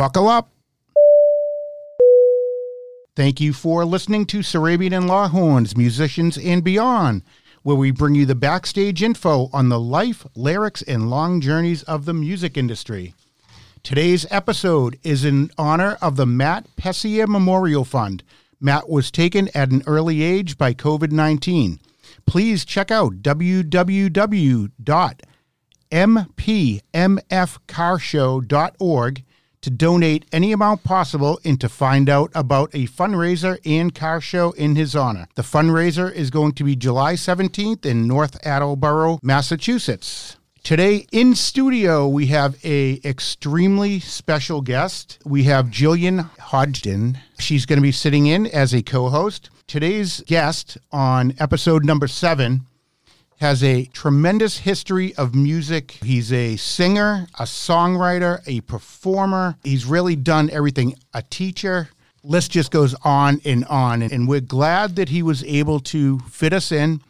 Buckle up. Thank you for listening to Sarabian and Lawhorns, Musicians and Beyond, where we bring you the backstage info on the life, lyrics, and long journeys of the music industry. Today's episode is in honor of the Matt Pessier Memorial Fund. Matt was taken at an early age by COVID 19. Please check out www.mpmfcarshow.org to donate any amount possible and to find out about a fundraiser and car show in his honor. The fundraiser is going to be July 17th in North Attleboro, Massachusetts. Today in studio we have a extremely special guest. We have Jillian Hodgden. She's going to be sitting in as a co-host. Today's guest on episode number 7 has a tremendous history of music. He's a singer, a songwriter, a performer. He's really done everything. A teacher. List just goes on and on. And we're glad that he was able to fit us in.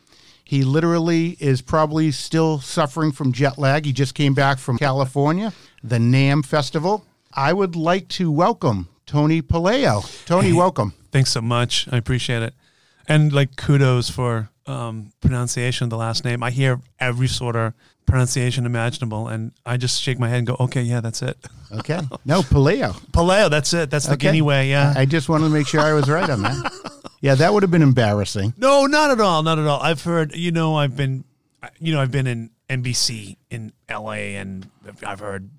He literally is probably still suffering from jet lag. He just came back from California, the NAMM Festival. I would like to welcome Tony Puleo. Tony, welcome. Thanks so much. I appreciate it. And like kudos for um, pronunciation of the last name. I hear every sort of pronunciation imaginable, and I just shake my head and go, "Okay, yeah, that's it." Okay, no Puleo. Puleo, that's it. That's the Okay. Guinea way. Yeah. I just wanted to make sure I was right on that. Yeah, that would have been embarrassing. no, not at all. Not at all. I've heard. You know, I've been. You know, I've been in NBC in L.A. and I've heard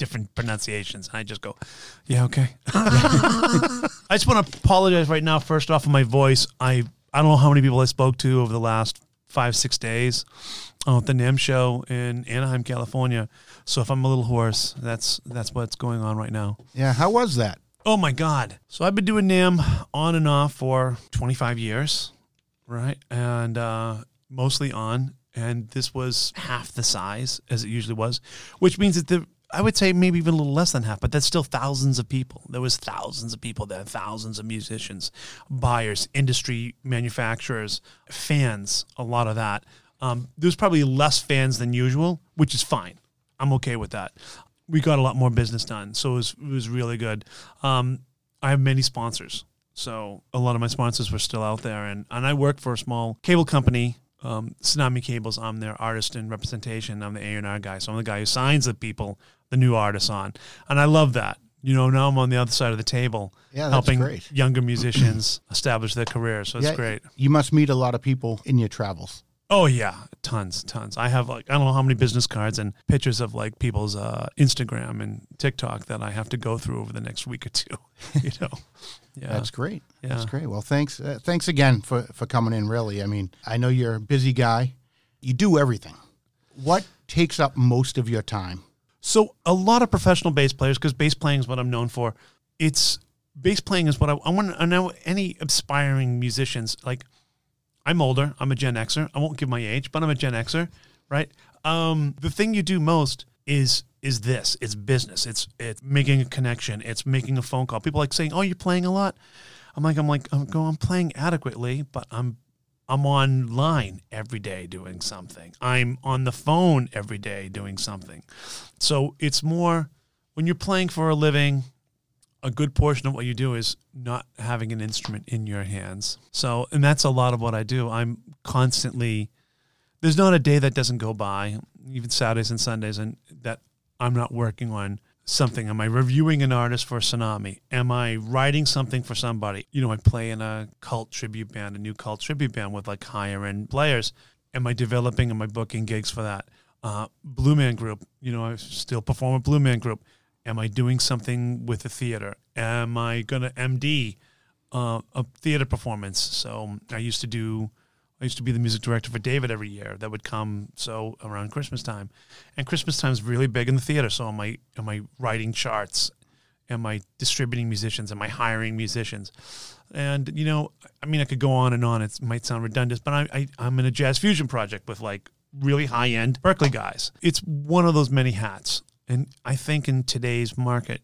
different pronunciations. And I just go, yeah, okay. I just want to apologize right now. First off, for my voice. I I don't know how many people I spoke to over the last five six days uh, at the NAMM show in Anaheim, California. So if I'm a little hoarse, that's that's what's going on right now. Yeah, how was that? Oh my God. So I've been doing NAMM on and off for 25 years, right? And uh, mostly on. And this was half the size as it usually was, which means that the, I would say maybe even a little less than half, but that's still thousands of people. There was thousands of people there, thousands of musicians, buyers, industry manufacturers, fans, a lot of that. Um, there's probably less fans than usual, which is fine. I'm okay with that. We got a lot more business done, so it was, it was really good. Um, I have many sponsors, so a lot of my sponsors were still out there, and, and I work for a small cable company, um, Tsunami Cables. I'm their artist and representation. I'm the A&R guy, so I'm the guy who signs the people, the new artists on, and I love that. You know, now I'm on the other side of the table, Yeah, helping great. younger musicians establish their careers. So it's Yeah, great. You must meet a lot of people in your travels. Oh yeah, tons, tons. I have like I don't know how many business cards and pictures of like people's uh, Instagram and TikTok that I have to go through over the next week or two. You know, yeah, That's great. That's great. Well, thanks. Uh, thanks again for for coming in. Really, I mean, I know you're a busy guy. You do everything. What takes up most of your time? So a lot of professional bass players, because bass playing is what I'm known for. It's bass playing is what I, I want to know. Any aspiring musicians, like I'm older, I'm a Gen Xer. I won't give my age, but I'm a Gen Xer, right? Um, the thing you do most is is this. It's business. It's it's making a connection. It's making a phone call. People like saying, "Oh, you're playing a lot." I'm like, I'm like, I'm going, I'm playing adequately, but I'm I'm online every day doing something. I'm on the phone every day doing something. So it's more when you're playing for a living, a good portion of what you do is not having an instrument in your hands. So, and that's a lot of what I do. I'm constantly, there's not a day that doesn't go by, even Saturdays and Sundays, and that I'm not working on something. Am I reviewing an artist for Tsunami? Am I writing something for somebody? You know, I play in a cult tribute band, a new cult tribute band with like higher end players. Am I developing? Am I booking gigs for that? Uh, Blue Man Group, you know, I still perform at Blue Man Group. Am I doing something with the theater? Am I going to MD uh, a theater performance? So I used to do, I used to be the music director for David every year. That would come so around Christmas time, and Christmas time is really big in the theater. So am I, am I writing charts? Am I distributing musicians? Am I hiring musicians? And you know, I mean, I could go on and on. It might sound redundant, but I, I I'm in a jazz fusion project with like really high end Berklee guys. It's one of those many hats. And I think in today's market,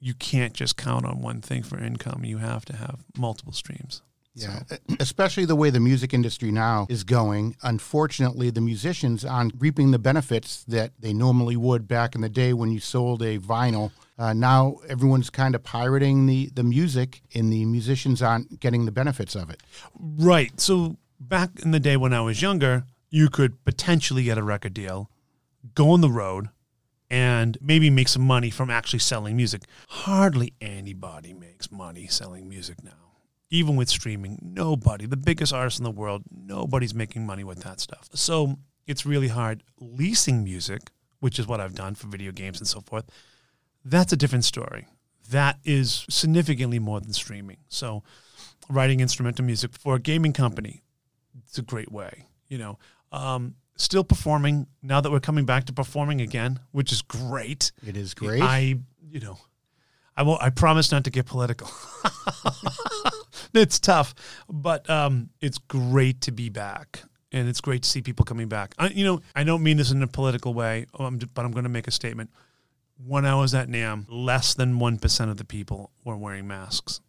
you can't just count on one thing for income. You have to have multiple streams. Yeah, especially the way the music industry now is going. Unfortunately, the musicians aren't reaping the benefits that they normally would back in the day when you sold a vinyl uh, now everyone's kind of pirating the the music, and the musicians aren't getting the benefits of it. Right. So back in the day when I was younger, you could potentially get a record deal, go on the road, and maybe make some money from actually selling music. Hardly anybody makes money selling music now. Even with streaming, nobody, the biggest artist in the world, nobody's making money with that stuff. So it's really hard. Leasing music, which is what I've done for video games and so forth, that's a different story. That is significantly more than streaming. So writing instrumental music for a gaming company, it's a great way, you know. Um, still performing now that we're coming back to performing again, which is great. It is great. I, you know, I won't. I promise not to get political. it's tough, but um, it's great to be back, and it's great to see people coming back. I, you know, I don't mean this in a political way, um, but I'm going to make a statement. When I was at NAMM, less than one percent of the people were wearing masks,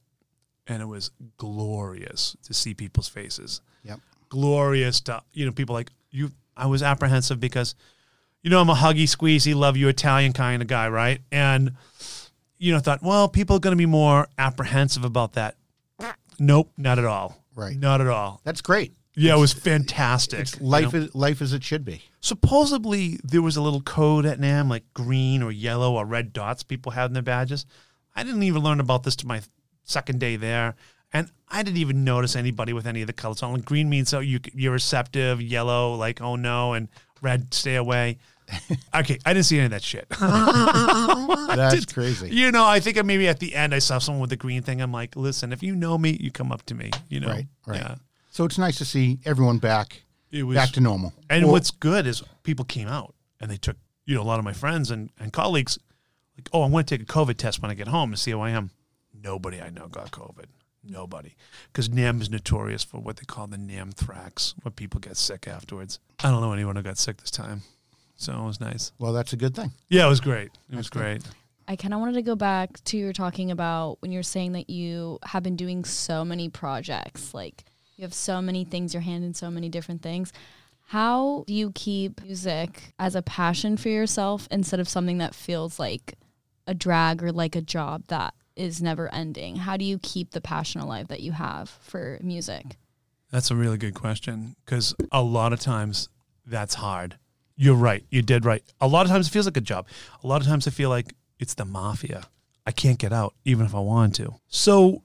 and it was glorious to see people's faces. Yep. Glorious to you know people like you. I was apprehensive because, you know, I'm a huggy, squeezy, love you Italian kind of guy, right? And you know, I thought, well, people are going to be more apprehensive about that. Nope, not at all. Right. Not at all. That's great. Yeah, it was fantastic. It's you life know? is life as it should be. Supposedly there was a little code at NAMM, like green or yellow or red dots people had in their badges. I didn't even learn about this to my second day there, and I didn't even notice anybody with any of the colors on. Like green means oh you you're receptive, yellow like oh no, and red stay away. Okay, I didn't see any of that shit. That's crazy. You know, I think maybe at the end I saw someone with the green thing. I'm like, listen, if you know me, you come up to me. You know, Right, right. Yeah. So it's nice to see everyone back It was back to normal. And Well, what's good is people came out and they took, you know, a lot of my friends and, and colleagues, like, oh, I'm going to take a COVID test when I get home to see how I am. Nobody I know got COVID. Nobody. Because NAMM is notorious for what they call the NAMM thrax, where people get sick afterwards. I don't know anyone who got sick this time. So it was nice. well, that's a good thing. Yeah, it was great. It was That's good. great. I kind of wanted to go back to your talking about when you're saying that you have been doing so many projects, like you have so many things, your hand in so many different things. How do you keep music as a passion for yourself instead of something that feels like a drag or like a job that is never ending? How do you keep the passion alive that you have for music? That's a really good question because a lot of times that's hard. You're right. You did right. A lot of times it feels like a job. A lot of times I feel like it's the mafia. I can't get out even if I want to. So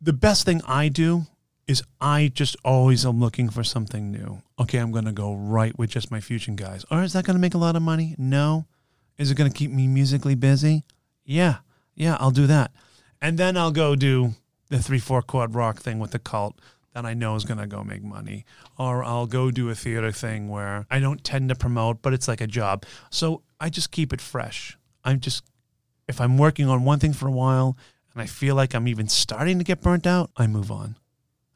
the best thing I do is I just always am looking for something new. Okay, I'm going to go right with just my fusion guys. Or is that going to make a lot of money? No. Is it going to keep me musically busy? Yeah. Yeah, I'll do that. And then I'll go do the three, four chord rock thing with the cult that I know is going to go make money. Or I'll go do a theater thing where I don't tend to promote, but it's like a job. So I just keep it fresh. I'm just, if I'm working on one thing for a while and I feel like I'm even starting to get burnt out, I move on.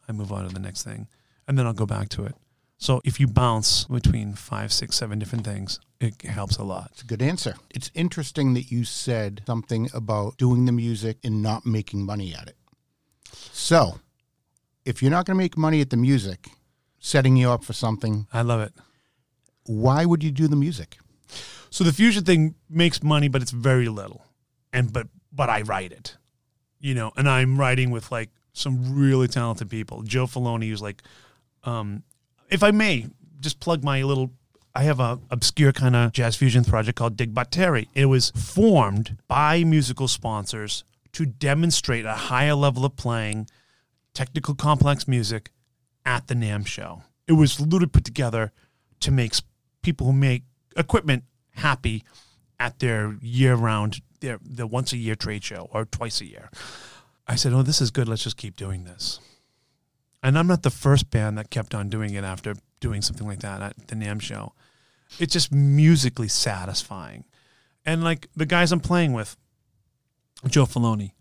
I move on to the next thing and then I'll go back to it. So if you bounce between five, six, seven different things, it helps a lot. It's a good answer. It's interesting that you said something about doing the music and not making money at it. So, if you're not going to make money at the music, setting you up for something, I love it. why would you do the music? So the fusion thing makes money, but it's very little. And but but I write it. You know, and I'm writing with like some really talented people. Joe Filoni who's like um if I may, just plug my little I have a obscure kind of jazz fusion project called Dig Batteri. It was formed by musical sponsors to demonstrate a higher level of playing technical complex music at the NAMM show. It was literally put together to make people who make equipment happy at their year round, their the once a year trade show or twice a year. I said, "Oh, this is good. Let's just keep doing this." And I'm not the first band that kept on doing it after doing something like that at the NAMM show. It's just musically satisfying. And like the guys I'm playing with, Joe Filoni,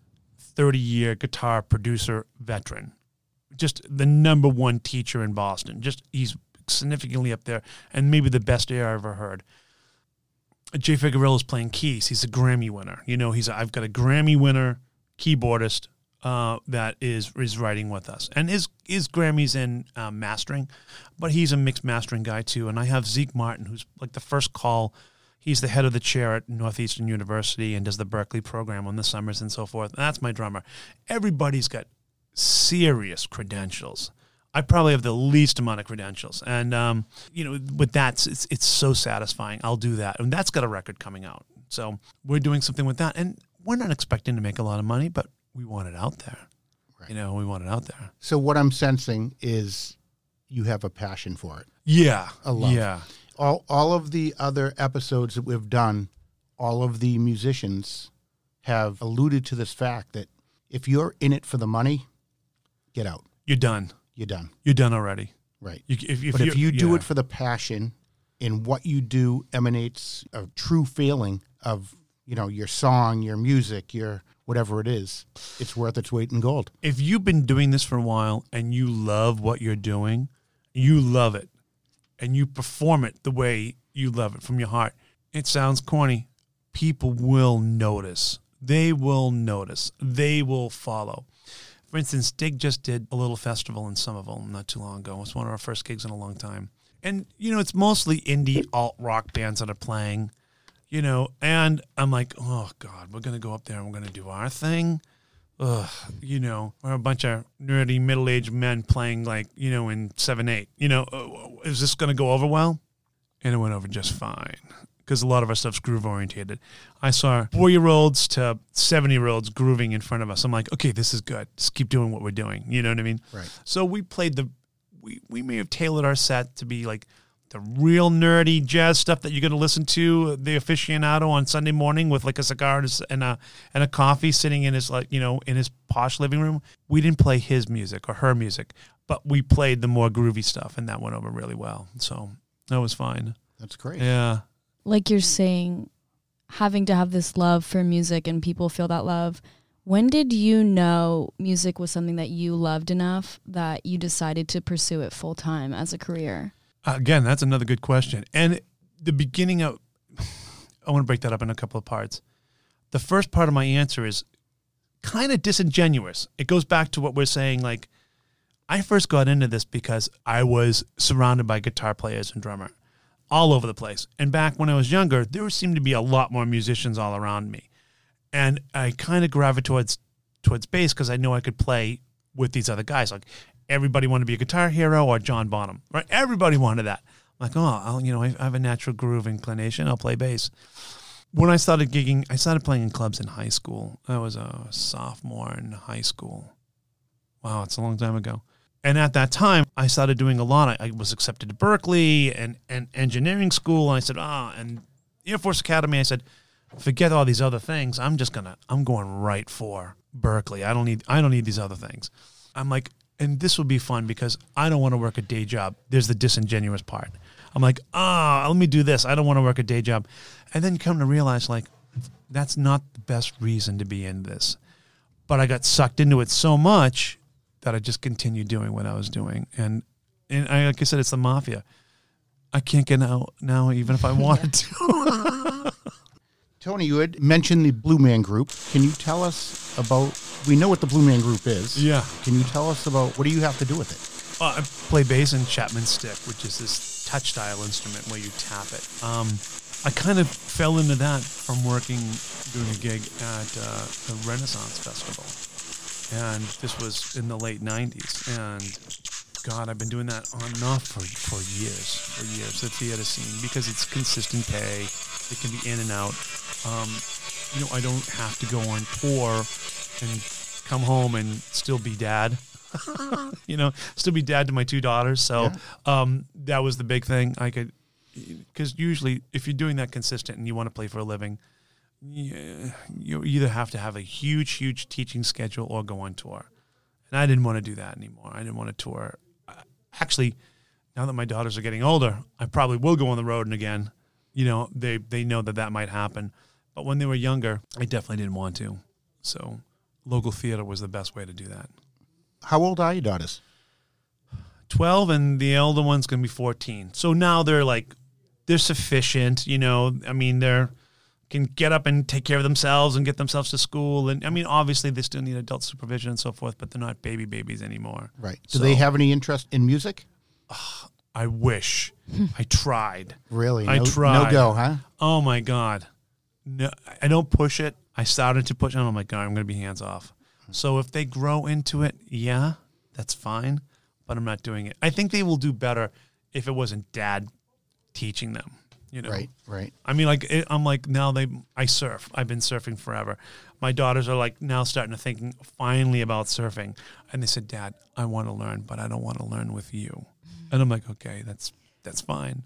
30 year guitar producer veteran, just the number one teacher in Boston. Just he's significantly up there and maybe the best air I ever heard. Jay Figueroa is playing keys. He's a Grammy winner. You know, he's I've got a Grammy winner keyboardist uh, that is is writing with us, and his his Grammys in uh, mastering, but he's a mixed mastering guy too. And I have Zeke Martin, who's like the first call. He's the head of the chair at Northeastern University and does the Berklee program on the summers and so forth. And that's my drummer. Everybody's got serious credentials. I probably have the least amount of credentials, and um, you know, with that, it's it's so satisfying. I'll do that, and that's got a record coming out. So we're doing something with that, and we're not expecting to make a lot of money, but we want it out there. Right. You know, we want it out there. So what I'm sensing is you have a passion for it. Yeah, A love. yeah, All all of the other episodes that we've done, all of the musicians have alluded to this fact that if you're in it for the money, get out. you're done. You're done. You're done already. Right. You, if, if but if you're- do yeah. it for the passion and what you do emanates a true feeling of, you know, your song, your music, your whatever it is, it's worth its weight in gold. if you've been doing this for a while and you love what you're doing, you love it, and you perform it the way you love it from your heart, it sounds corny. People will notice. They will notice. They will follow. For instance, Dig just did a little festival in Somerville not too long ago. It was one of our first gigs in a long time. And, you know, it's mostly indie alt rock bands that are playing, you know, and I'm like, oh, God, we're going to go up there and we're going to do our thing ugh, you know, we're a bunch of nerdy middle aged men playing like, you know, in seven eight. You know, uh, is this going to go over well? And it went over just fine because a lot of our stuff's groove orientated. I saw four year olds to seven year olds grooving in front of us. I'm like, okay, this is good. Just keep doing what we're doing. You know what I mean? Right. So we played the, we, we may have tailored our set to be like the real nerdy jazz stuff that you're going to listen to the aficionado on Sunday morning with like a cigar and a s- and a and a coffee sitting in his like you know in his posh living room. We didn't play his music or her music, but we played the more groovy stuff, and that went over really well. So that was fine. That's great. Yeah. like you're saying, having to have this love for music and people feel that love. When did you know music was something that you loved enough that you decided to pursue it full time as a career? Again, that's another good question. And the beginning of, I want to break that up in a couple of parts. The first part of my answer is kind of disingenuous. It goes back to what we're saying. Like, I first got into this because I was surrounded by guitar players and drummer all over the place. And back when I was younger, there seemed to be a lot more musicians all around me. And I kind of gravitated towards towards bass because I knew I could play with these other guys. Like everybody wanted to be a guitar hero or John Bonham, right? Everybody wanted that. I'm like, oh, I'll, you know, I have a natural groove inclination. I'll play bass. When I started gigging, I started playing in clubs in high school. I was a sophomore in high school. Wow, it's a long time ago. And at that time, I started doing a lot. I, I was accepted to Berklee and, and engineering school. And I said, ah, and Air Force Academy. I said, forget all these other things. I'm just gonna, I'm going right for Berklee. I don't need, I don't need these other things. I'm like, and this will be fun because I don't want to work a day job. There's the disingenuous part. I'm like, ah, let me do this. I don't want to work a day job. And then come to realize, like, that's not the best reason to be in this. But I got sucked into it so much that I just continued doing what I was doing. And and I, like I said, it's the mafia. I can't get out now, even if I wanted to. Tony, you had mentioned the Blue Man Group. Can you tell us about? We know what the Blue Man Group is. Yeah. Can you tell us about what do you have to do with it? Uh, I play bass in Chapman stick, which is this touch style instrument where you tap it. Um, I kind of fell into that from working doing a gig at uh, the Renaissance Festival, and this was in the late '90s. And God, I've been doing that on and off for for years, for years. The theater scene because it's consistent pay. It can be in and out. Um, you know, I don't have to go on tour and come home and still be dad. you know, still be dad to my two daughters. So um, that was the big thing. I could, because usually if you're doing that consistent and you want to play for a living, you, you either have to have a huge, huge teaching schedule or go on tour. And I didn't want to do that anymore. I didn't want to tour. Actually, now that my daughters are getting older, I probably will go on the road and again. You know, they they know that that might happen. But when they were younger, I definitely didn't want to. So local theater was the best way to do that. How old are your daughters? 12 and the elder one's going to be 14. So now they're like they're sufficient, you know. I mean, they're can get up and take care of themselves and get themselves to school and I mean, obviously they still need adult supervision and so forth, but they're not baby babies anymore. Right. Do So- they have any interest in music? I wish. Hmm. I tried. Really? I no, tried. No go, huh? Oh my god. No, I don't push it. I started to push it. and I'm like, God, I'm going to be hands off. So if they grow into it, yeah, that's fine. But I'm not doing it. I think they will do better if it wasn't dad teaching them. You know, Right, right. I mean, like it, I'm like now they I surf. I've been surfing forever. My daughters are like now starting to think finally about surfing, and they said, "Dad, I want to learn, but I don't want to learn with you." And I'm like, "Okay, that's that's fine.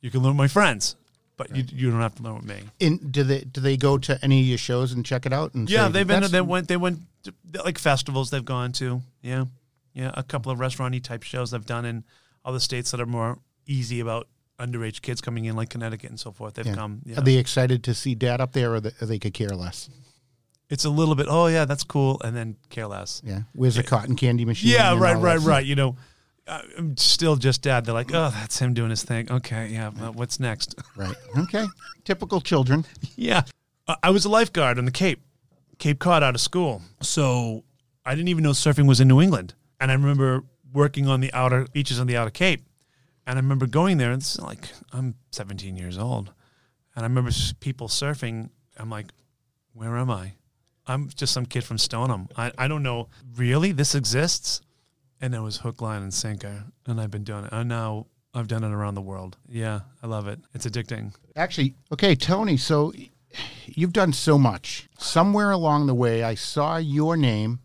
You can learn with my friends, but you you don't have to learn with me." In, do they do they go to any of your shows and check it out? And Yeah, say, they've been they went they went to, like festivals they've gone to. Yeah, yeah, a couple of restauranty type shows I've done in other states that are more easy about underage kids coming in, like Connecticut and so forth. They've Yeah. come. Yeah. Are they excited to see dad up there, or, they, or they could care less? it's a little bit. Oh yeah, that's cool, and then care less. Yeah. Where's the cotton candy machine? Yeah, right, right, all right. You know, I'm still just dad. They're like, oh, that's him doing his thing. Okay, yeah. Well, what's next? Right. Okay. Typical children. yeah, Uh, I was a lifeguard on the Cape, Cape Cod, out of school. So I didn't even know surfing was in New England. And I remember working on the outer beaches on the outer Cape, and I remember going there. And is like I'm 17 years old, and I remember people surfing. I'm like, where am I? I'm just some kid from Stoneham. I, I don't know. Really, this exists? And it was hook, line, and sinker. And I've been doing it. And now I've done it around the world. Yeah, I love it. It's addicting. Actually, okay, Tony. So you've done so much. Somewhere along the way, I saw your name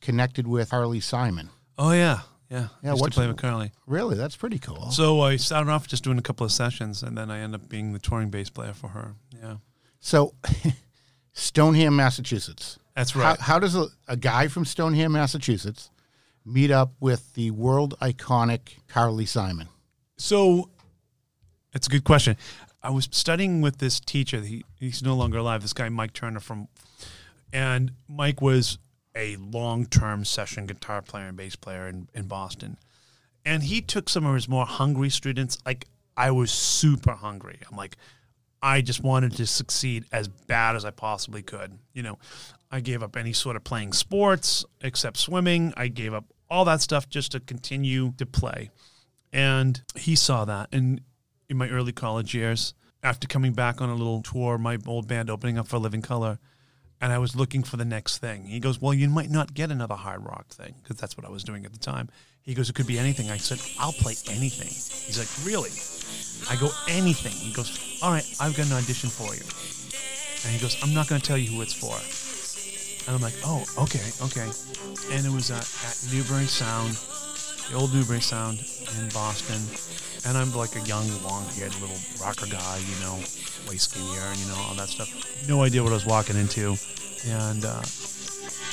connected with Carly Simon. Oh yeah, yeah. Yeah, Used to play with Carly. Really, that's pretty cool. So I started off just doing a couple of sessions, and then I ended up being the touring bass player for her. Yeah, So, Stoneham, Massachusetts. that's How, right. how does a, a guy from Stoneham, Massachusetts, meet up with the world iconic Carly Simon? So that's a good question. I was studying with this teacher. He he's no longer alive. This guy Mike Turner from, and Mike was a long term session guitar player and bass player in, in Boston, and he took some of his more hungry students. Like I was super hungry. I'm like, I just wanted to succeed as bad as I possibly could. You know, I gave up any sort of playing sports except swimming. I gave up all that stuff just to continue to play. And he saw that. And in my early college years, after coming back on a little tour, my old band opening up for Living Colour, and I was looking for the next thing. He goes, Well, you might not get another hard rock thing, because that's what I was doing at the time. He goes, It could be anything. I said, I'll play anything. He's like, Really? I go, Anything. He goes, All right, I've got an audition for you. And he goes, I'm not going to tell you who it's for. And I'm like, Oh, okay, okay. And it was at Newbury Sound, the old Newbury Sound in Boston. And I'm like a young, long-haired little rocker guy, you know, way skinnier, you know, all that stuff. No idea what I was walking into. And uh,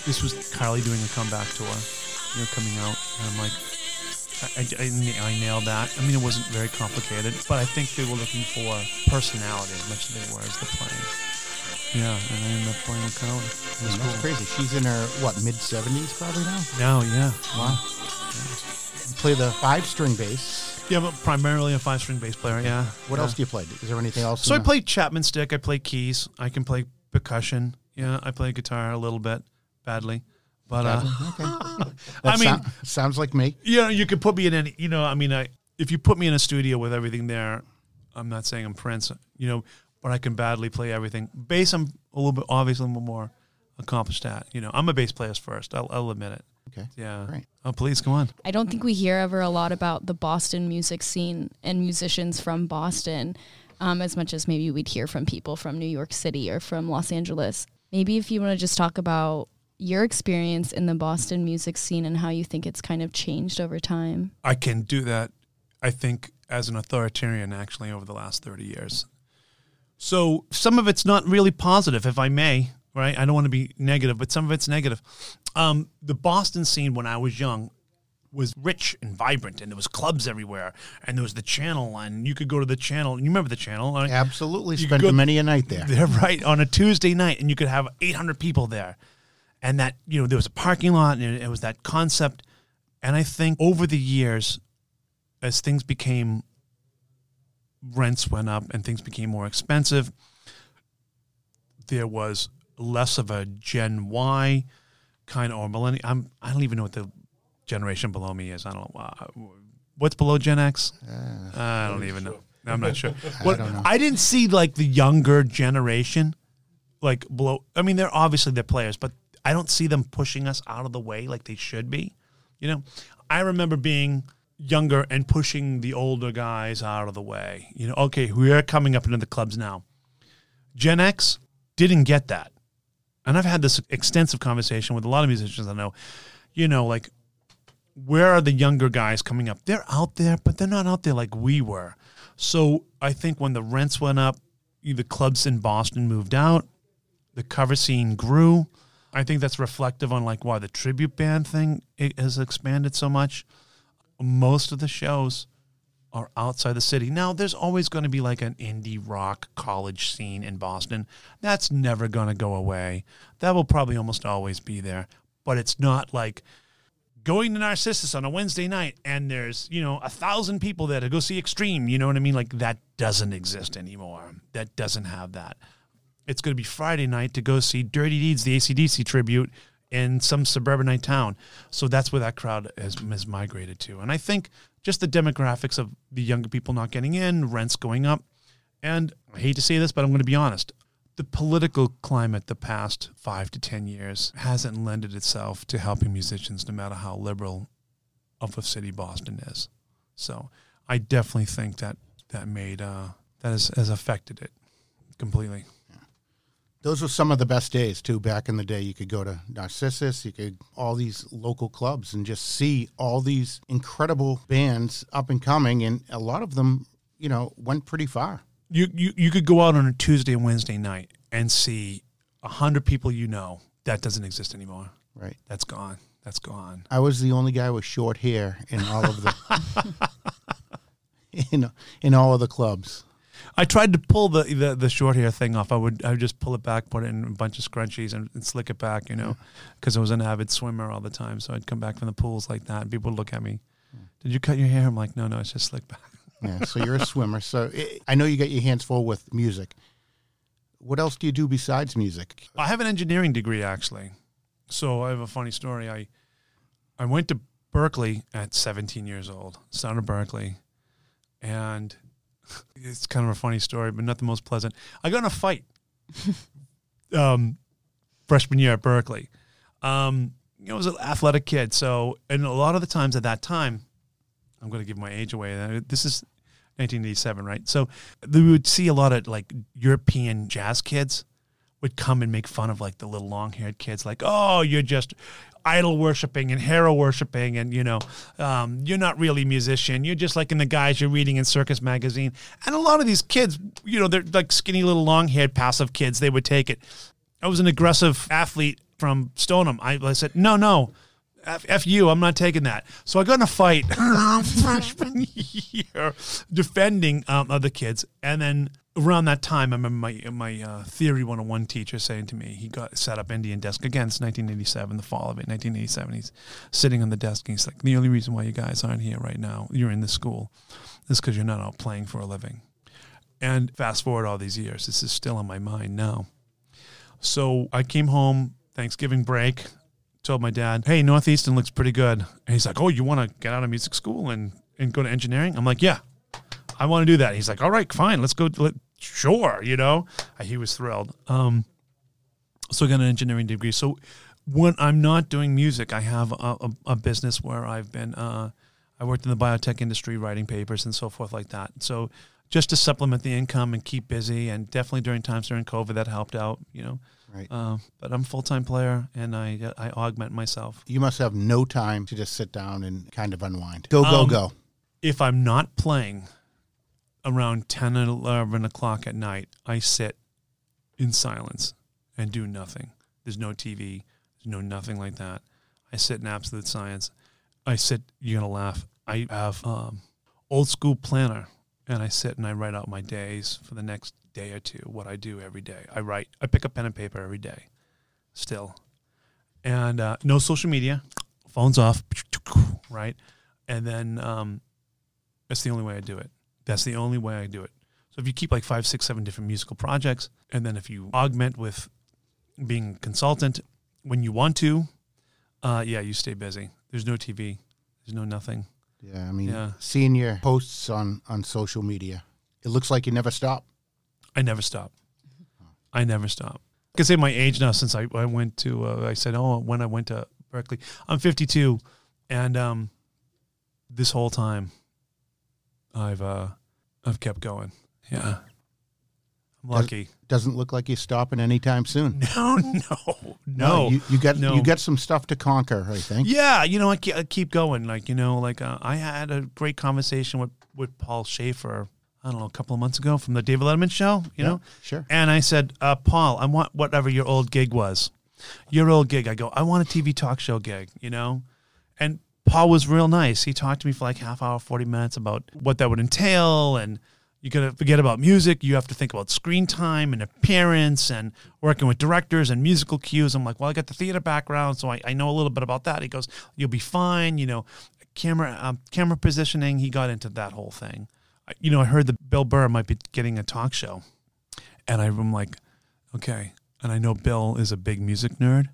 this was Carly doing a comeback tour, you know, coming out. And I'm like, I, I, I, I nailed that. I mean, it wasn't very complicated, but I think they were looking for personality as much as they were as the playing. Yeah, and I ended up playing with Carly. It was that's cool. crazy. She's in her what mid seventies probably now. Now, yeah. Wow. You play the five string bass. Yeah, but primarily a five string bass player, yeah. What Yeah. else do you play? Is there anything else? So I the- play Chapman stick. I play keys. I can play percussion. Yeah, I play guitar a little bit, badly, but uh, Okay. I mean, sou- sounds like me. you know, you could put me in any. You know, I mean, I if you put me in a studio with everything there, I'm not saying I'm Prince. You know, but I can badly play everything. Bass, I'm a little bit obviously a little more accomplished at. You know, I'm a bass player first. I'll, I'll admit it. Okay. Yeah. Right. Oh, please come on. I don't think we hear ever a lot about the Boston music scene and musicians from Boston um, as much as maybe we'd hear from people from New York City or from Los Angeles. Maybe if you want to just talk about your experience in the Boston music scene and how you think it's kind of changed over time. I can do that, I think, as an authoritarian actually over the last 30 years. So some of it's not really positive, if I may, right? I don't want to be negative, but some of it's negative. Um, the Boston scene when I was young was rich and vibrant, and there was clubs everywhere, and there was the channel, and you could go to the channel. You remember the channel? right? Absolutely. You Spent go- many a night there. They're right on a Tuesday night, and you could have 800 people there, and that you know there was a parking lot, and it was that concept. And I think over the years, as things became, rents went up and things became more expensive. There was less of a Gen Y kind of or millennial. I'm I don't even know what the generation below me is. I don't know. Uh, what's below Gen X? Uh, I don't even know. I'm not sure. What, know. I didn't see like the younger generation, like below. I mean, they're obviously they're players, but I don't see them pushing us out of the way like they should be. You know, I remember being younger and pushing the older guys out of the way. You know, okay, we are coming up into the clubs now. Gen X didn't get that. And I've had this extensive conversation with a lot of musicians I know. You know, like where are the younger guys coming up? They're out there, but they're not out there like we were. So I think when the rents went up, the clubs in Boston moved out, the cover scene grew. I think that's reflective on like why the tribute band thing has expanded so much. Most of the shows are outside the city. Now, there's always going to be like an indie rock college scene in Boston. That's never going to go away. That will probably almost always be there. But it's not like going to Narcissus on a Wednesday night and there's, you know, a thousand people there to go see Extreme. You know what I mean? Like that doesn't exist anymore. That doesn't have that. It's going to be Friday night to go see Dirty Deeds, the ACDC tribute in some suburbanite town. So that's where that crowd has, has migrated to. And I think just the demographics of the younger people not getting in, rents going up. And I hate to say this, but I'm going to be honest. The political climate the past five to 10 years hasn't lended itself to helping musicians, no matter how liberal of a city Boston is. So I definitely think that that made, uh, that has, has affected it completely. Those were some of the best days too. Back in the day, you could go to Narcissus, you could all these local clubs and just see all these incredible bands up and coming, and a lot of them, you know, went pretty far. you, you you could go out on a Tuesday and Wednesday night and see a hundred people you know. That doesn't exist anymore. Right. That's gone. That's gone. I was the only guy with short hair in all of the in in all of the clubs. I tried to pull the, the the short hair thing off. I would I would just pull it back, put it in a bunch of scrunchies, and, and slick it back. You know, because I was an avid swimmer all the time. So I'd come back from the pools like that, and people would look at me. Mm. Did you cut your hair? I'm like, no, no, it's just slick back. Yeah, so you're a swimmer. So i I know you got your hands full with music. What else do you do besides music? I have an engineering degree actually. So I have a funny story. I I went to Berklee at 17 years old. Son of Berklee, and it's kind of a funny story, but not the most pleasant. I got in a fight um, freshman year at Berklee. Um, you know, I was an athletic kid, so and a lot of the times at that time, I'm going to give my age away. Uh, This is 1987, right? So we would see a lot of like European jazz kids would come and make fun of like the little long haired kids, like, oh, you're just idol worshiping and hero worshiping, and you know, um, you're not really a musician. You're just like in the guys you're reading in Circus magazine. And a lot of these kids, you know, they're like skinny little long haired passive kids. They would take it. I was an aggressive athlete from Stoneham. I, I said, no, no. F, F you, I'm not taking that. So I got in a fight freshman year defending um, other kids. And then around that time, I remember my, my uh, Theory 101 teacher saying to me, he got set up Indian desk. Again, it's 1987, the fall of it, 1987. He's sitting on the desk and he's like, the only reason why you guys aren't here right now, you're in this school, is because you're not out playing for a living. And fast forward all these years, this is still on my mind now. So I came home Thanksgiving break, told my dad, "Hey, Northeastern looks pretty good." And he's like, "Oh, you want to get out of music school and and go to engineering?" I'm like, "Yeah, I want to do that." He's like, "All right, fine, let's go." Let, sure, you know. Uh, He was thrilled. Um, so I got an engineering degree. So when I'm not doing music, I have a, a, a business where I've been. Uh, I worked in the biotech industry, writing papers and so forth like that. So just to supplement the income and keep busy, and definitely during times during COVID, that helped out. You know. Right. Uh, but I'm a full time player, and I I augment myself. You must have no time to just sit down and kind of unwind. Go, go, Um, go. If I'm not playing around ten and eleven o'clock at night, I sit in silence and do nothing. There's no TV. There's no nothing like that. I sit in absolute silence. I sit. You're gonna laugh. I have um, old school planner, and I sit and I write out my days for the next day or two. What I do every day. I write. I pick up pen and paper every day. Still, and uh, no social media. Phones off. Right, and then um, that's the only way I do it. That's the only way I do it. So if you keep like five, six, seven different musical projects, and then if you augment with being a consultant when you want to, uh, yeah, you stay busy. There's no TV. There's no nothing. Yeah, I mean, Yeah. seeing your posts on on social media, it looks like you never stop. I never stop. I never stop. I can say my age now since I, I went to, uh, I said, oh, when I went to Berklee. I'm 52. And um, this whole time, I've uh, I've kept going. Yeah. I'm lucky. Doesn't look like you're stopping anytime soon. No, no, no. you, you got no. you got some stuff to conquer. I think. Yeah, you know, I, ke- I keep going. Like, you know, like uh, I had a great conversation with, with Paul Shaffer, I don't know, a couple of months ago from the David Letterman show, you Yeah, know? sure. And I said, uh, Paul, I want whatever your old gig was. Your old gig. I go, I want a TV talk show gig, you know? Paul was real nice. He talked to me for like half hour, 40 minutes about what that would entail. And you got to forget about music. You have to think about screen time and appearance and working with directors and musical cues. I'm like, well, I got the theater background, so I, I know a little bit about that. He goes, you'll be fine. You know, camera um, camera positioning. He got into that whole thing. I- You know, I heard that Bill Burr might be getting a talk show. And I'm like, okay. And I know Bill is a big music nerd.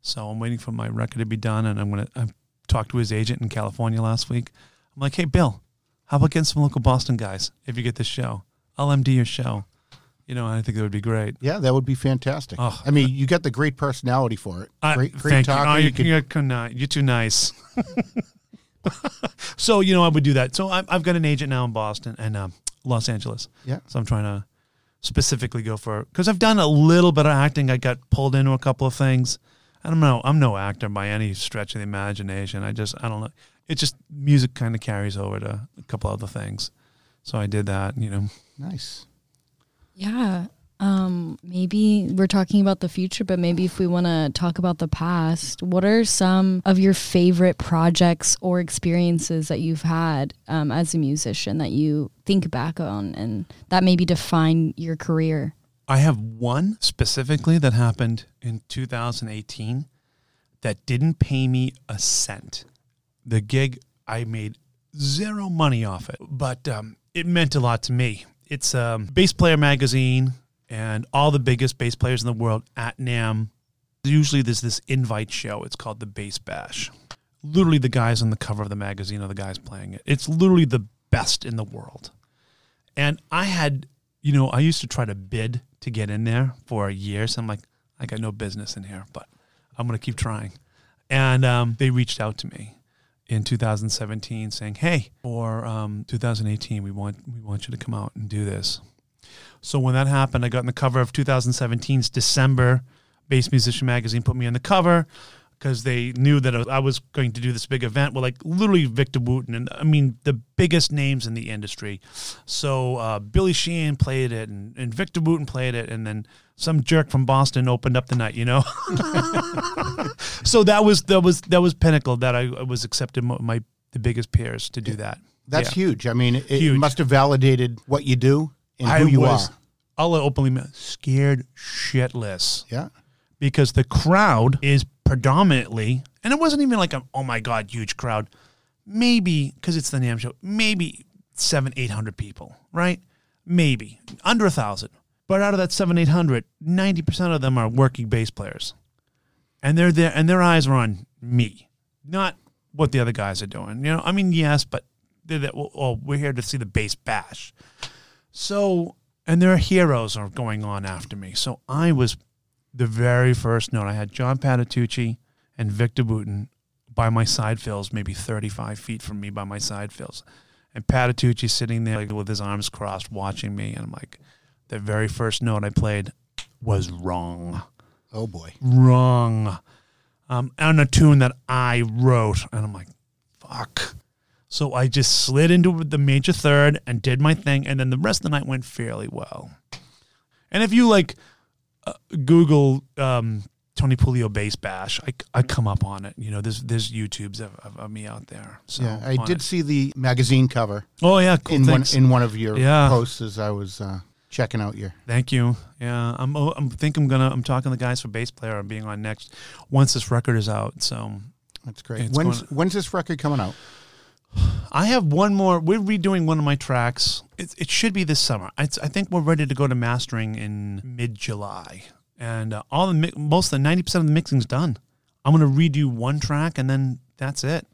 So I'm waiting for my record to be done. And I'm going to, I talked to his agent in California last week. I'm like, hey, Bill, how about getting some local Boston guys if you get this show? I'll MD your show. You know, I think that would be great. Yeah, that would be fantastic. Oh. I mean, you got the great personality for it. I- great, great talker. You. Oh, You you're, could- you're, too nice. so you know, I would do that. So I've, I've got an agent now in Boston and um, Los Angeles. Yeah. So I'm trying to specifically go for because I've done a little bit of acting. I got pulled into a couple of things. I don't know. I'm no actor by any stretch of the imagination. I just I don't know. It just music kind of carries over to a couple other things. So I did that. You know. nice. Yeah. Um, maybe we're talking about the future, but maybe if we want to talk about the past, what are some of your favorite projects or experiences that you've had um, as a musician that you think back on and that maybe define your career? I have one specifically that happened in 2018 that didn't pay me a cent. The gig, I made zero money off it, but um, it meant a lot to me. It's um, Bass Player Magazine and all the biggest bass players in the world at NAMM. Usually there's this invite show. It's called the Bass Bash. Literally, the guys on the cover of the magazine are the guys playing it. It's literally the best in the world. And I had, you know, I used to try to bid to get in there for years. I'm like, I got no business in here, but I'm going to keep trying. And um, they reached out to me in 2017 saying, "Hey, for um, 2018, we want we want you to come out and do this." So when that happened, I got in the cover of 2017's December Bass Musician magazine. Put me on the cover because they knew that I was going to do this big event. Well, like literally Victor Wooten, and I mean the biggest names in the industry. So uh, Billy Sheehan played it, and, and Victor Wooten played it, and then some jerk from Boston opened up the night. You know, so that was that was that was pinnacle that I, I was accepted my, my the biggest peers to do that. That's Yeah. huge. I mean, it, it Huge. must have validated what you do and I who you was, are. I'll openly scared shitless. Yeah. because the crowd is predominantly, and it wasn't even like a oh my god huge crowd, maybe because it's the NAMM show, maybe seven eight hundred people, right? Maybe under a thousand, but out of that seven eight hundred, ninety percent of them are working bass players, and they're there, and their eyes are on me, not what the other guys are doing. You know, I mean, yes, but they're that. Well, oh, we're here to see the bass bash. So, and their heroes are going on after me. So I was the very first note. I had John Patitucci and Victor Wooten by my side fills, maybe 35 feet from me by my side fills. And Patitucci sitting there like, with his arms crossed watching me. And I'm like, the very first note I played was wrong. Oh boy. Wrong. Um, on a tune that I wrote. And I'm like, fuck. So I just slid into the major third and did my thing. And then the rest of the night went fairly well. And if you like uh, Google um, Tony Puleo bass bash, I, I come up on it. You know, there's there's YouTubes of, of, of me out there. So yeah, I did it. see the magazine cover Oh yeah, cool. in one in one of your Yeah. posts as I was uh, checking out your. Thank you. Yeah, I'm. oh, I'm think I'm gonna. I'm talking to the guys for bass player. I'm being on next once this record is out. So That's great. When's going- when's this record coming out? I have one more. We're redoing one of my tracks. It, it should be this summer. It's, I think we're ready to go to mastering in mid July, and uh, all the mi- most of the ninety percent of the mixing's done. I'm gonna redo one track, and then that's it.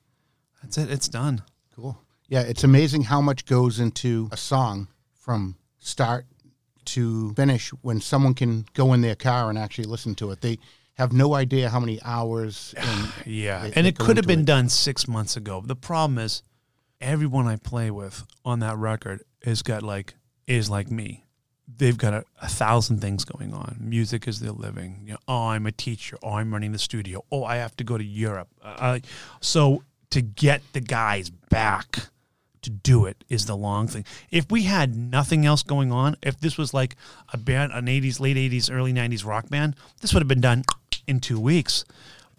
That's it. It's done. Cool. Yeah, it's amazing how much goes into a song from start to finish when someone can go in their car and actually listen to it. They have no idea how many hours. Yeah, they- and they it could have been it. done six months ago. The problem is, everyone I play with on that record has got like is like me. They've got a, a thousand things going on. Music is their living. You know, oh, I'm a teacher. Oh, I'm running the studio. Oh, I have to go to Europe. Uh, so to get the guys back to do it is the long thing. If we had nothing else going on, if this was like a band, an 80s, late 80s, early 90s rock band, this would have been done in two weeks.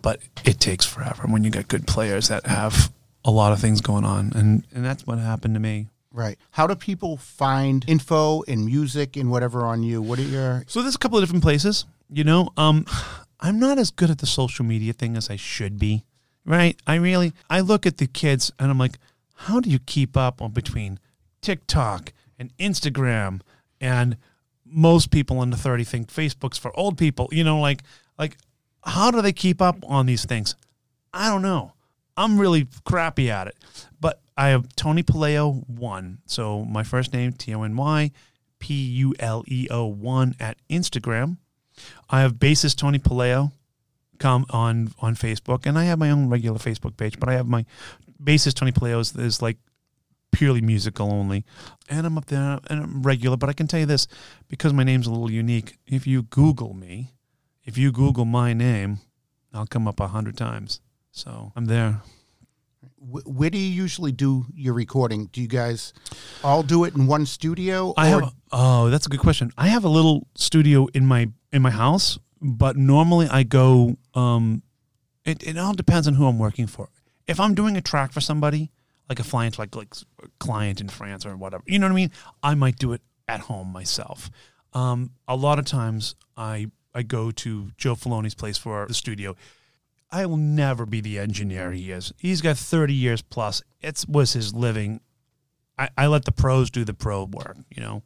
But it takes forever when you got good players that have a lot of things going on. And, and that's what happened to me. Right. How do people find info and music and whatever on you? What are your So there's a couple of different places. You know, um, I'm not as good at the social media thing as I should be. Right? I really I look at the kids and I'm like, how do you keep up on between TikTok and Instagram and most people under 30 think Facebook's for old people. You know, like like how do they keep up on these things? I don't know. I'm really crappy at it. But I have Tony Puleo one. So my first name T O N Y P U L E O one at Instagram. I have bassist Tony Puleo come on on Facebook, and I have my own regular Facebook page. But I have my bassist Tony Puleo is, is like purely musical only, and I'm up there and I'm regular. But I can tell you this because my name's a little unique. If you Google me, if you Google my name, I'll come up a hundred times. So I'm there. where do you usually do your recording? Do you guys all do it in one studio? I have. Oh, that's a good question. I have a little studio in my in my house, but normally I go. Um, it it all depends on who I'm working for. If I'm doing a track for somebody, like a client, like like client in France or whatever, you know what I mean. I might do it at home myself. Um, a lot of times I I go to Joe Filoni's place for the studio. I will never be the engineer he is. He's got 30 years plus. It was his living. I, I let the pros do the pro work, you know.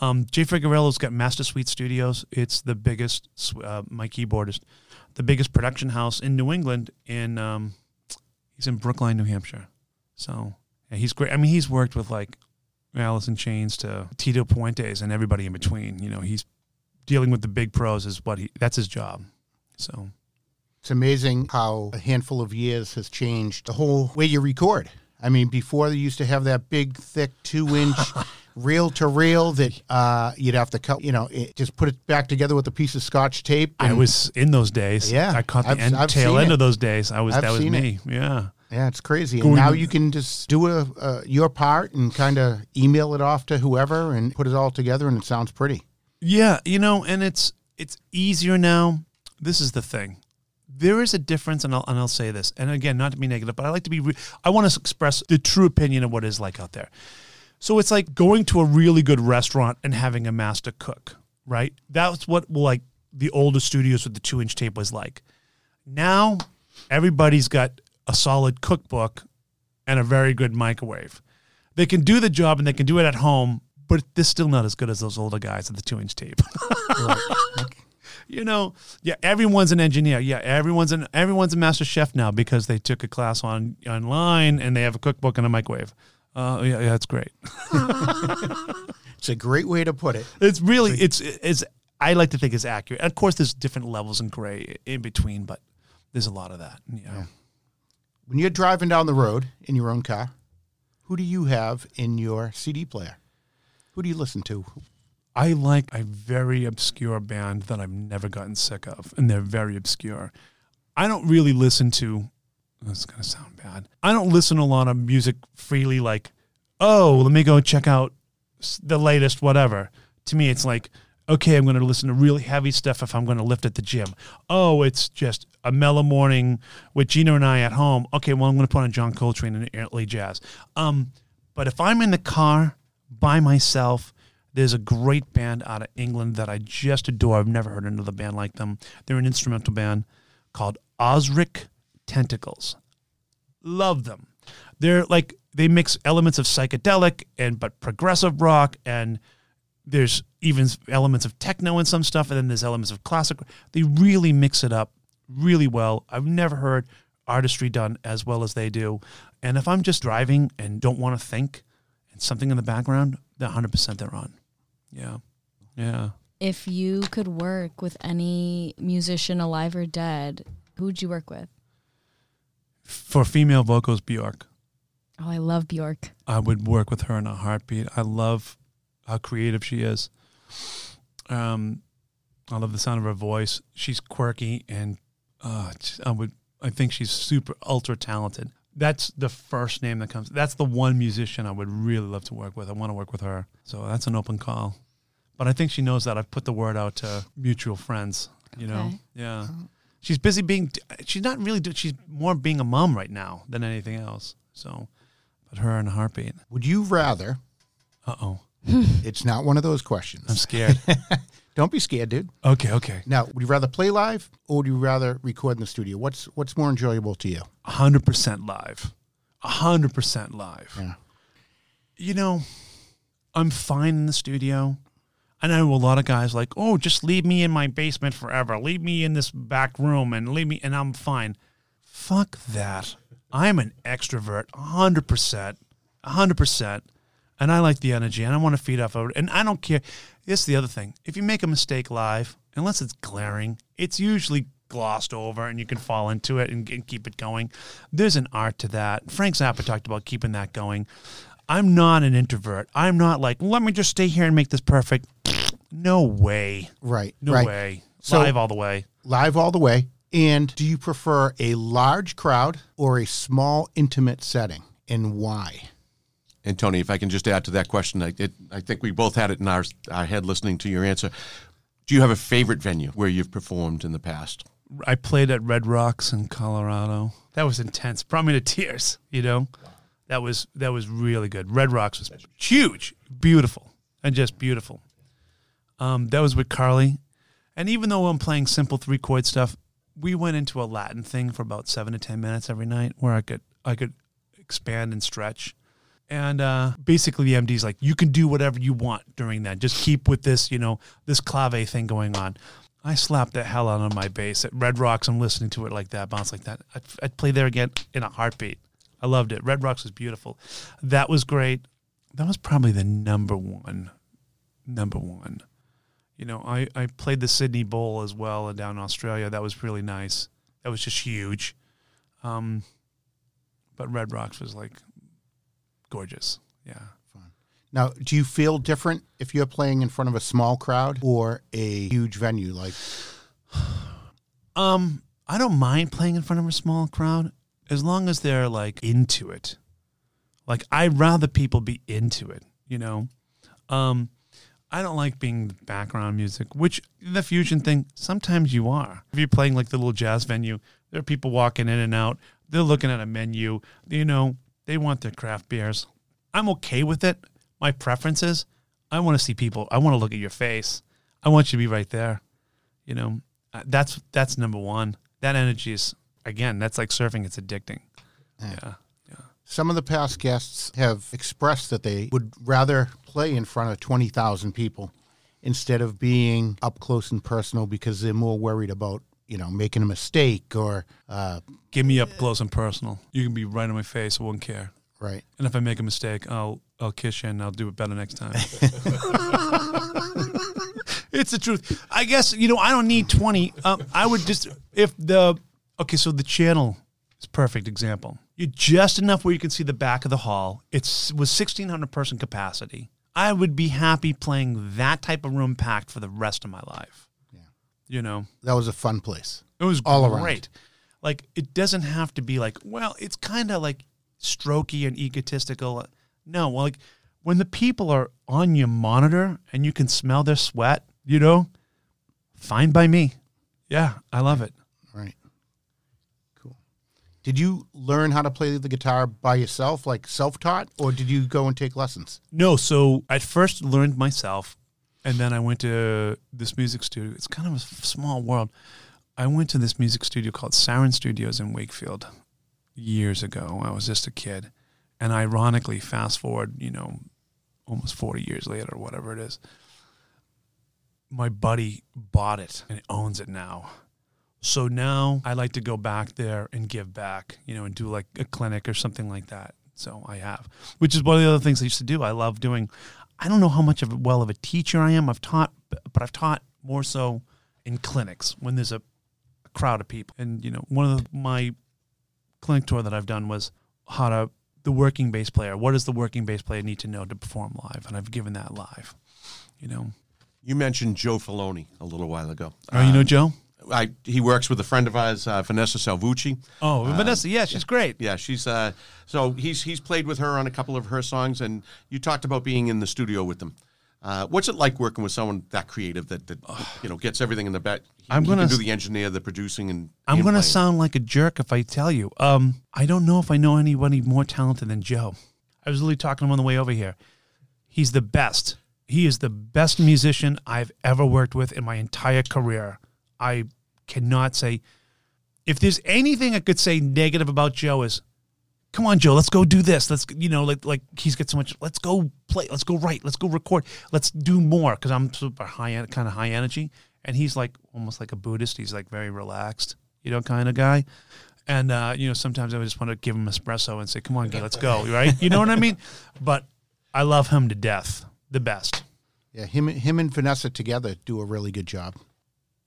Um, Jay Figueroa's got Master Suite Studios. It's the biggest, uh, my keyboardist, the biggest production house in New England. In um, he's in Brookline, New Hampshire. So yeah, he's great. I mean, he's worked with like Alice in Chains to Tito Puentes and everybody in between. You know, he's dealing with the big pros is what he. That's his job. So It's amazing how a handful of years has changed the whole way you record. I mean, before they used to have that big, thick, two inch reel to reel that uh, you'd have to cut, you know, it, just put it back together with a piece of scotch tape. I was in those days. Yeah, I caught the I've- end, I've tail end it. of those days. I was I've that was me. Yeah. Yeah, it's crazy. And now you can just do a, uh, your part and kind of email it off to whoever and put it all together, and it sounds pretty. Yeah, you know, and it's it's easier now. This is the thing. There is a difference, and I'll, and I'll say this, and again, not to be negative, but I like to be. Re- I want to express the true opinion of what it's like out there. So it's like going to a really good restaurant and having a master cook, right? That's what like the older studios with the two inch tape was like. Now everybody's got a solid cookbook and a very good microwave. They can do the job and they can do it at home, but they're still not as good as those older guys at the two inch tape. you know, yeah, everyone's an engineer. Yeah, everyone's an everyone's a master chef now because they took a class on online and they have a cookbook and a microwave. Uh, yeah, yeah, that's great. It's a great way to put it. It's really it's it's I like to think it's accurate. Of course, there's different levels and gray in between, but there's a lot of that. Yeah. When you're driving down the road in your own car, who do you have in your CD player? Who do you listen to? I like a very obscure band that I've never gotten sick of, and they're very obscure. I don't really listen to. That's gonna sound bad. I don't listen to a lot of music freely. Like, oh, let me go check out the latest whatever. To me, it's like, okay, I'm going to listen to really heavy stuff if I'm going to lift at the gym. Oh, it's just a mellow morning with Gina and I at home. Okay, well, I'm going to put on John Coltrane and early jazz. Um, but if I'm in the car by myself, there's a great band out of England that I just adore. I've never heard another band like them. They're an instrumental band called Ozric Tentacles. Love them. They're like they mix elements of psychedelic and but progressive rock and there's even elements of techno in some stuff and then there's elements of classic. They really mix it up really well. I've never heard artistry done as well as they do. And if I'm just driving and don't want to think something in the background, they're 100% they're on. Yeah. Yeah. If you could work with any musician alive or dead, who would you work with? For female vocals, Bjork. Oh, I love Bjork. I would work with her in a heartbeat. I love how creative she is. Um, I love the sound of her voice. She's quirky and uh, I would. I think she's super ultra talented. That's the first name that comes. That's the one musician I would really love to work with. I want to work with her. So that's an open call. But I think she knows that. I've put the word out to mutual friends. You know, Okay. yeah. She's busy being. She's not really. do- She's more being a mom right now than anything else. So, but her in a heartbeat. Would you rather? Uh oh, It's not one of those questions. I'm scared. Don't be scared, dude. okay, okay. Now, would you rather play live or would you rather record in the studio? What's what's more enjoyable to you? hundred percent live, hundred percent live. Yeah. You know, I'm fine in the studio. I know a lot of guys like, oh, just leave me in my basement forever. Leave me in this back room and leave me, and I'm fine. Fuck that. I'm an extrovert, hundred percent, hundred percent, and I like the energy, and I want to feed off of it, and I don't care. This is the other thing. If you make a mistake live, unless it's glaring, it's usually glossed over, and you can fall into it and, and keep it going. There's an art to that. Frank Zappa talked about keeping that going. I'm not an introvert. I'm not like, let me just stay here and make this perfect. No way. Right. No right. way. So- Live all the way. Live all the way. And do you prefer a large crowd or a small, intimate setting, and why? And Tony, if I can just add to that question, I, it, I think we both had it in our, our head listening to your answer. Do you have a favorite venue where you've performed in the past? I played at Red Rocks in Colorado. That was intense. Brought me to tears, you know? That was that was really good. Red Rocks was huge, beautiful, and just beautiful. Um, that was with Carly. And even though I'm playing simple three chord stuff, we went into a Latin thing for about seven to ten minutes every night where I could I could expand and stretch. And uh, basically, the MD's like, you can do whatever you want during that. Just keep with this, you know, this clave thing going on. I slapped the hell out of my bass at Red Rocks. I'm listening to it like that, bounce like that. I'd, I'd play there again in a heartbeat. I loved it. Red Rocks was beautiful. That was great. That was probably the number one. Number one. You know, I, I played the Sydney Bowl as well down in Australia. That was really nice. That was just huge. Um, but Red Rocks was like gorgeous. Yeah. Now, do you feel different if you're playing in front of a small crowd or a huge venue? Like, Um, I don't mind playing in front of a small crowd as long as they're like into it. Like I'd rather people be into it, you know. Um, I don't like being background music, which the fusion thing sometimes you are. If you're playing like the little jazz venue, there are people walking in and out. They're looking at a menu. You know, they want their craft beers. I'm okay with it. My preference is I want to see people. I want to look at your face. I want you to be right there. You know, uh, that's that's number one. That energy is again. That's like surfing. It's addicting. Yeah. Yeah. some of the past guests have expressed that they would rather play in front of 20,000 people instead of being up close and personal because they're more worried about, you know, making a mistake or, uh, Give me up close and personal. You can be right in my face. I won't care. right. And if I make a mistake, I'll I'll kiss you and I'll do it better next time. it's the truth. I guess you know I don't need twenty. Um, I would just if the okay. So the channel is perfect example. You're just enough where you can see the back of the hall. It's was sixteen hundred person capacity. I would be happy playing that type of room packed for the rest of my life. You know. That was a fun place. It was All around. Like it doesn't have to be like, well, it's kind of like strokey and egotistical. No, well, like when the people are on your monitor and you can smell their sweat, you know, fine by me. Yeah, I love it. Right. Cool. Did you learn how to play the guitar by yourself, like self taught, or did you go and take lessons? No, so I first learned myself, and then I went to this music studio. It's kind of a small world. I went to this music studio called Sarin Studios in Wakefield years ago. I was just a kid, and ironically, fast forward, you know, almost forty years later, whatever it is, my buddy bought it and owns it now. So now I like to go back there and give back, you know, and do like a clinic or something like that. So I have, which is one of the other things I used to do. I love doing. I don't know how much of a, well of a teacher I am. I've taught, but I've taught more so in clinics when there's a, a crowd of people. And you know, one of the, my clinic tour that I've done was how to the working bass player. What does the working bass player need to know to perform live? And I've given that live. You know. You mentioned Joe Filoni a little while ago. Oh, you know um, Joe? I, he works with a friend of ours, uh, Vanessa Salvucci. Oh, Vanessa, yeah, she's great. Yeah, she's uh, so he's he's played with her on a couple of her songs, and you talked about being in the studio with them. Uh, what's it like working with someone that creative that, that you know gets everything in the back? He, I'm gonna do the engineer, the producing, and I'm going to playing. sound like a jerk if I tell you. Um, I don't know if I know anybody more talented than Joe. I was literally talking to him on the way over here. He's the best. He is the best musician I've ever worked with in my entire career. I cannot say if there's anything I could say negative about Joe is come on Joe, let's go do this. Let's you know like like he's got so much let's go play, let's go write, let's go record, let's do more cuz I'm super high kind of high energy and he's like almost like a Buddhist. He's like very relaxed, you know, kind of guy. And uh, you know, sometimes I would just want to give him espresso and say, "Come on, let's go." Right? You know what I mean? But I love him to death. The best. Yeah, him him and Vanessa together do a really good job.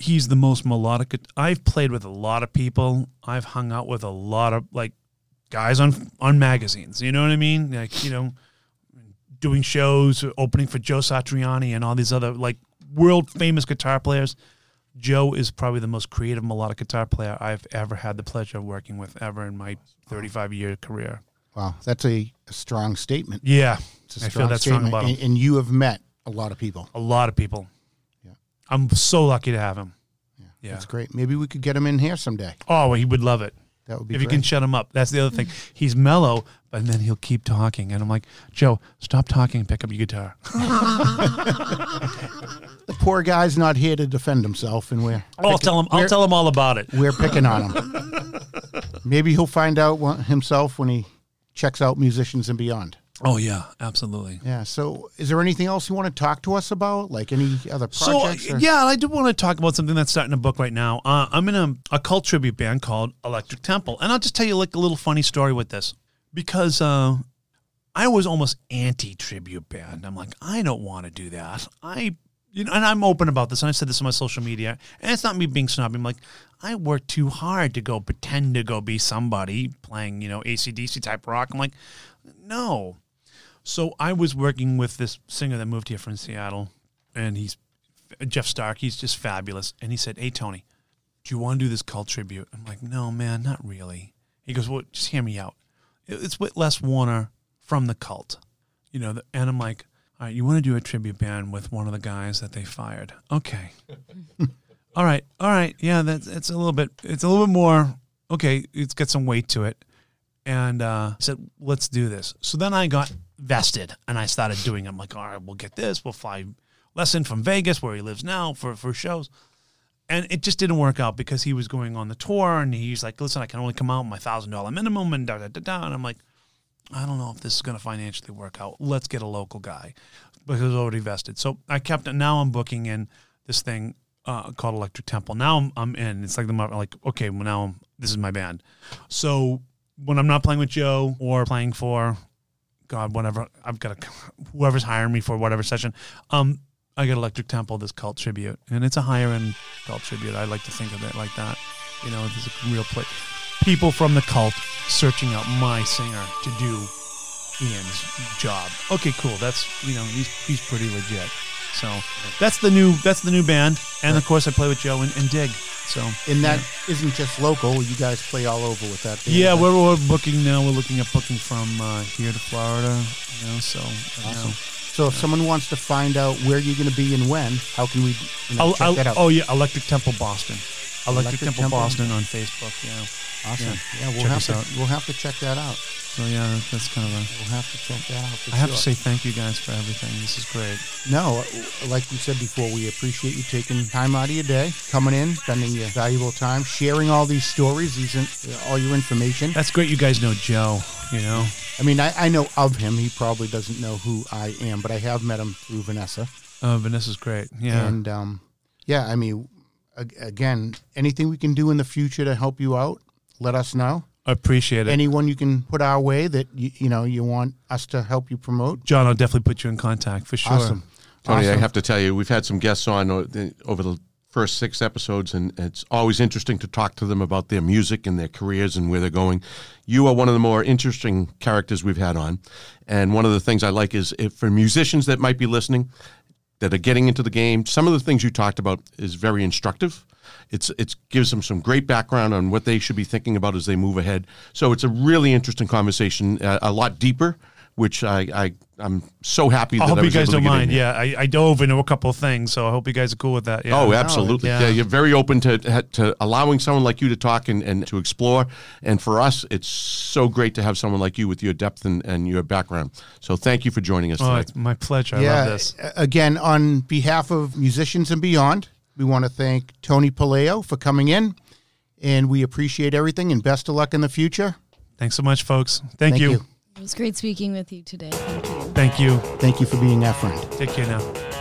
He's the most melodic. I've played with a lot of people. I've hung out with a lot of like guys on on magazines. You know what I mean? Like you know, doing shows, opening for Joe Satriani and all these other like world famous guitar players. Joe is probably the most creative melodic guitar player I've ever had the pleasure of working with ever in my 35 year career. Wow, that's a, a strong statement. Yeah, It's a I strong feel that strong about him. and, and you have met a lot of people. A lot of people. Yeah. I'm so lucky to have him. Yeah. That's great. Maybe we could get him in here someday. Oh, well, he would love it. That would be if you can shut him up. That's the other thing. He's mellow, but then he'll keep talking. And I'm like, Joe, stop talking and pick up your guitar. the poor guy's not here to defend himself, and we're I'll tell him. I'll tell him all about it. we're picking on him. Maybe he'll find out himself when he checks out musicians and beyond. Oh yeah, absolutely. Yeah. So, is there anything else you want to talk to us about? Like any other So projects? or- yeah, I do want to talk about something that's starting a book right now. Uh, I'm in a, a cult tribute band called Electric Temple, and I'll just tell you like a little funny story with this because uh, I was almost anti tribute band. I'm like, I don't want to do that. I you know, and I'm open about this, and I said this on my social media, and it's not me being snobby. I'm like, I work too hard to go pretend to go be somebody playing, you know, ACDC type rock. I'm like, no. So I was working with this singer that moved here from Seattle, and he's Jeff Stark. He's just fabulous. And he said, "Hey Tony, do you want to do this cult tribute?" I'm like, "No, man, not really." He goes, "Well, just hear me out. It's with Les Warner from the Cult, you know." And I'm like, "All right, you want to do a tribute band with one of the guys that they fired? Okay. all right, all right, yeah, that's it's a little bit, it's a little bit more. Okay, it's got some weight to it." And uh, said, "Let's do this." So then I got vested, and I started doing. it. I'm like, "All right, we'll get this. We'll fly Lesson from Vegas, where he lives now, for for shows." And it just didn't work out because he was going on the tour, and he's like, "Listen, I can only come out my thousand dollar minimum," and da da da da. And I'm like, "I don't know if this is going to financially work out. Let's get a local guy because was already vested." So I kept. It. Now I'm booking in this thing uh, called Electric Temple. Now I'm, I'm in. It's like the like okay, well now I'm, this is my band. So when I'm not playing with Joe or playing for God, whatever, I've got a, whoever's hiring me for whatever session. Um, I get Electric Temple, this cult tribute, and it's a higher end cult tribute. I like to think of it like that. You know, there's a real play. People from the cult searching out my singer to do Ian's job. Okay, cool. That's you know he's he's pretty legit. So that's the new that's the new band, and of course I play with Joe and, and Dig. So and that not just local. You guys play all over with that. band, yeah, right? we're, we're booking now. We're looking at booking from uh, here to Florida. You know, so you know. So if someone wants to find out where you're going to be and when, how can we you know, check I'll- that out? Oh yeah, Electric Temple Boston. Electric, Electric Temple, Temple. Boston on Facebook. Yeah. awesome. Yeah, we'll Check have to out. we'll have to check that out. So yeah, that's kind of a. We'll have to check that out. For I have to say thank you guys for everything. This is great. No, like you said before, we appreciate you taking time out of your day, coming in, spending your valuable time, sharing all these stories, these all your information. That's great. You guys know Joe. You know. I mean, I, I know of him. He probably doesn't know who I am, but I have met him through Vanessa. Uh, Vanessa's great. Yeah. And um, yeah, I mean, again, anything we can do in the future to help you out, let us know. I appreciate it. Anyone you can put our way that you, you know you want us to help you promote. John, I'll definitely put you in contact for sure. Awesome. Tony, I have to tell you, we've had some guests on over the first six episodes, and it's always interesting to talk to them about their music and their careers and where they're going. You are one of the more interesting characters we've had on, and one of the things I like is if for musicians that might be listening, that are getting into the game, some of the things you talked about is very instructive. It's it gives them some great background on what they should be thinking about as they move ahead. So it's a really interesting conversation, uh, a lot deeper, which I, I I'm so happy. I that hope I hope you guys don't mind. Yeah, I, I dove into a couple of things, so I hope you guys are cool with that. Yeah. Oh, absolutely. Yeah. Yeah. you're very open to to allowing someone like you to talk and, and to explore. And for us, it's so great to have someone like you with your depth and, and your background. So thank you for joining us Oh, today. it's my pleasure. I yeah. love this. Again, on behalf of musicians and beyond, we want to thank Tony Puleo for coming in, and we appreciate everything. And best of luck in the future. Thanks so much, folks. Thank, Thank you. you. It was great speaking with you today. Thank you. Thank you. Thank you for being our friend. Take care now.